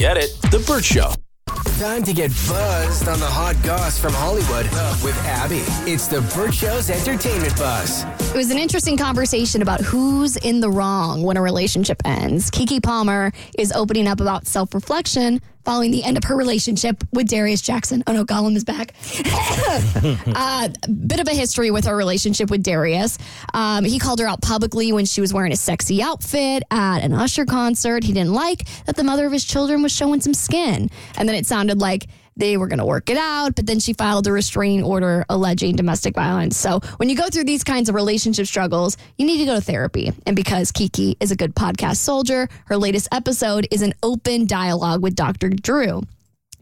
Get it? The Burt Show. Time to get buzzed on the hot goss from Hollywood with Abby. It's the Burt Show's entertainment buzz. It was an interesting conversation about who's in the wrong when a relationship ends. Keke Palmer is opening up about self reflection following the end of her relationship with Darius Jackson. Oh no, Gollum is back. uh, bit of a history with her relationship with Darius. Um, he called her out publicly when she was wearing a sexy outfit at an Usher concert. He didn't like that the mother of his children was showing some skin. And then it sounded like they were going to work it out, but then she filed a restraining order alleging domestic violence. So when you go through these kinds of relationship struggles, you need to go to therapy. And because Keke is a good podcast soldier, her latest episode is an open dialogue with Dr. Drew.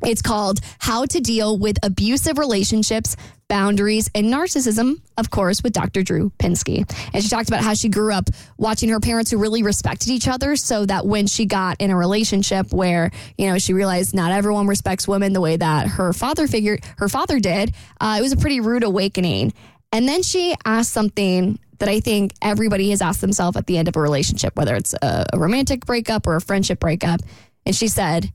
It's called How to Deal with Abusive Relationships, Boundaries, and Narcissism, of course, with Dr. Drew Pinsky. And she talked about how she grew up watching her parents who really respected each other so that when she got in a relationship where, you know, she realized not everyone respects women the way that her father figured her father did, uh, it was a pretty rude awakening. And then she asked something that I think everybody has asked themselves at the end of a relationship, whether it's a romantic breakup or a friendship breakup. And she said,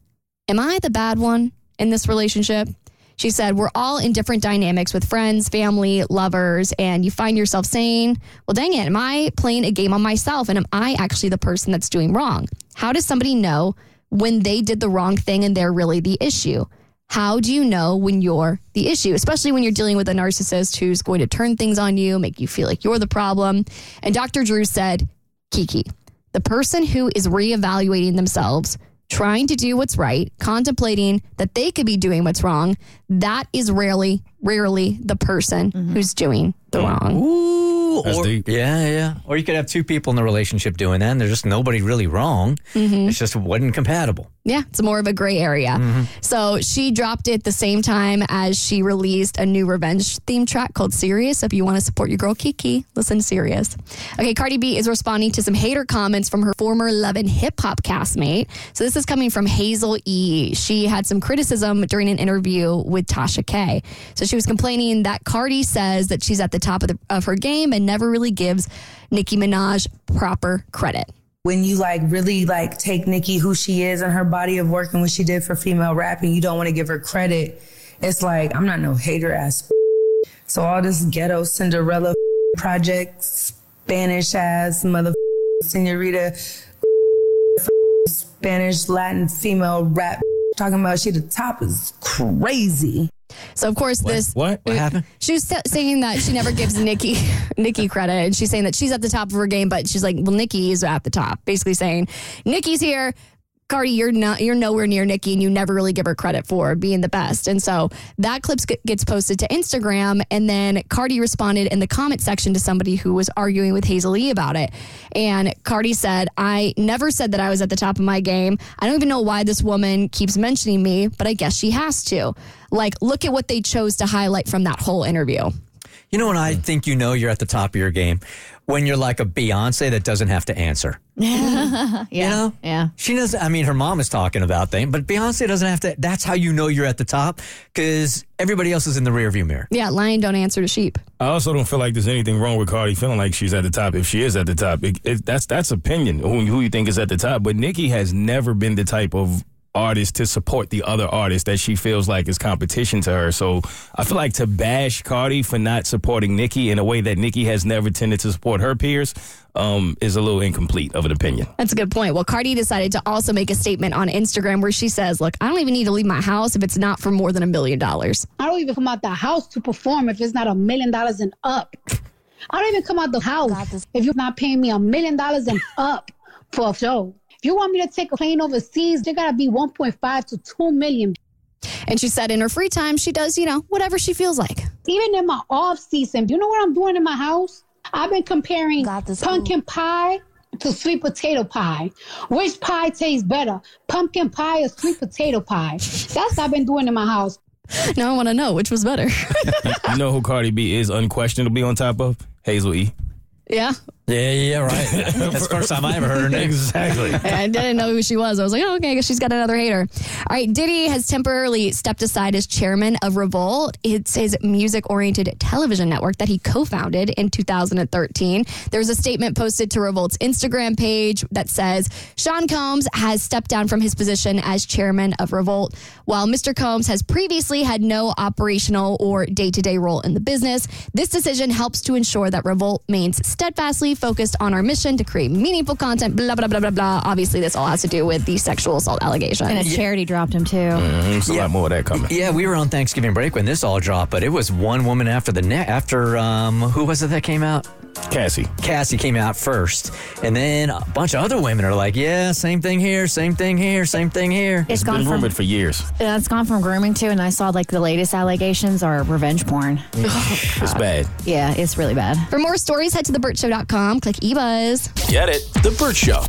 Am I the bad one in this relationship? She said, We're all in different dynamics with friends, family, lovers, and you find yourself saying, Well, dang it, am I playing a game on myself? And am I actually the person that's doing wrong? How does somebody know when they did the wrong thing and they're really the issue? How do you know when you're the issue, especially when you're dealing with a narcissist who's going to turn things on you, make you feel like you're the problem? And Dr. Drew said, Keke, the person who is reevaluating themselves trying to do what's right, contemplating that they could be doing what's wrong, that is rarely, rarely the person mm-hmm. who's doing the mm. wrong. Ooh, or, yeah, yeah. Or you could have two people in the relationship doing that, and there's just nobody really wrong. Mm-hmm. It's just wasn't compatible. Yeah, it's more of a gray area. Mm-hmm. So she dropped it the same time as she released a new revenge theme track called Serious. If you want to support your girl Keke, listen to Serious. Okay, Cardi B is responding to some hater comments from her former Love and Hip Hop castmate. So this is coming from Hazel E. She had some criticism during an interview with Tasha K. So she was complaining that Cardi says that she's at the top of, the, of her game and never really gives Nicki Minaj proper credit. When you like really like take Nicki who she is and her body of work and what she did for female rap and you don't want to give her credit, it's like I'm not no hater ass. So all this ghetto Cinderella project, Spanish ass mother senorita, Spanish Latin female rap talking about she the top is crazy. So of course this What? What happened? She was sa- saying that she never gives Nicki Nicki credit, and she's saying that she's at the top of her game, but she's like, well, Nicki is at the top. Basically saying, Nicki's here. Cardi, you're not, you're nowhere near Nicki, and you never really give her credit for being the best. And so that clip gets posted to Instagram, and then Cardi responded in the comment section to somebody who was arguing with Hazel E about it. And Cardi said, "I never said that I was at the top of my game. I don't even know why this woman keeps mentioning me, but I guess she has to. Like, look at what they chose to highlight from that whole interview." You know when I hmm. think you know you're at the top of your game? When you're like a Beyonce that doesn't have to answer. Yeah. You know? Yeah. She doesn't, I mean, her mom is talking about things, but Beyonce doesn't have to. That's how you know you're at the top because everybody else is in the rearview mirror. Yeah, lion don't answer to sheep. I also don't feel like there's anything wrong with Cardi feeling like she's at the top. If she is at the top, it, it, that's that's opinion. Who, who you think is at the top? But Nicki has never been the type of artist to support the other artist that she feels like is competition to her. So I feel like to bash Cardi for not supporting Nicki in a way that Nicki has never tended to support her peers um, is a little incomplete of an opinion. That's a good point. Well, Cardi decided to also make a statement on Instagram where she says, Look, I don't even need to leave my house if it's not for more than a million dollars. I don't even come out the house to perform if it's not a million dollars and up. I don't even come out the house if you're not paying me a million dollars and up for a show. If you want me to take a plane overseas, they gotta be 1.5 to 2 million. And she said in her free time, she does, you know, whatever she feels like. Even in my off season, you know what I'm doing in my house? I've been comparing Got this pumpkin pie to sweet potato pie. Which pie tastes better, pumpkin pie or sweet potato pie? That's what I've been doing in my house. Now I want to know which was better. you know who Cardi B is unquestionably on top of? Hazel E. yeah. Yeah, yeah, right. That's the first time I ever heard her name. exactly. I didn't know who she was. I was like, oh, okay, I guess she's got another hater. All right, Diddy has temporarily stepped aside as chairman of Revolt. It's his music oriented television network that he co founded in 2013. There's a statement posted to Revolt's Instagram page that says Sean Combs has stepped down from his position as chairman of Revolt. While Mr. Combs has previously had no operational or day to day role in the business, this decision helps to ensure that Revolt remains steadfastly focused on our mission to create meaningful content, blah, blah, blah, blah, blah. Obviously, this all has to do with the sexual assault allegation. And a charity dropped him too. There's a Yeah. lot more of that coming. Yeah, we were on Thanksgiving break when this all dropped, but it was one woman after the net. After um, who was it that came out? Cassie. Cassie came out first, and then a bunch of other women are like, "Yeah, same thing here, same thing here, same thing here." It's gone Been from rumored for years. uh, it's gone from grooming to, and I saw like the latest allegations are revenge porn. It's bad. Yeah, it's really bad. For more stories, head to theburtshow.com, click eBuzz. Get it? The Burt Show.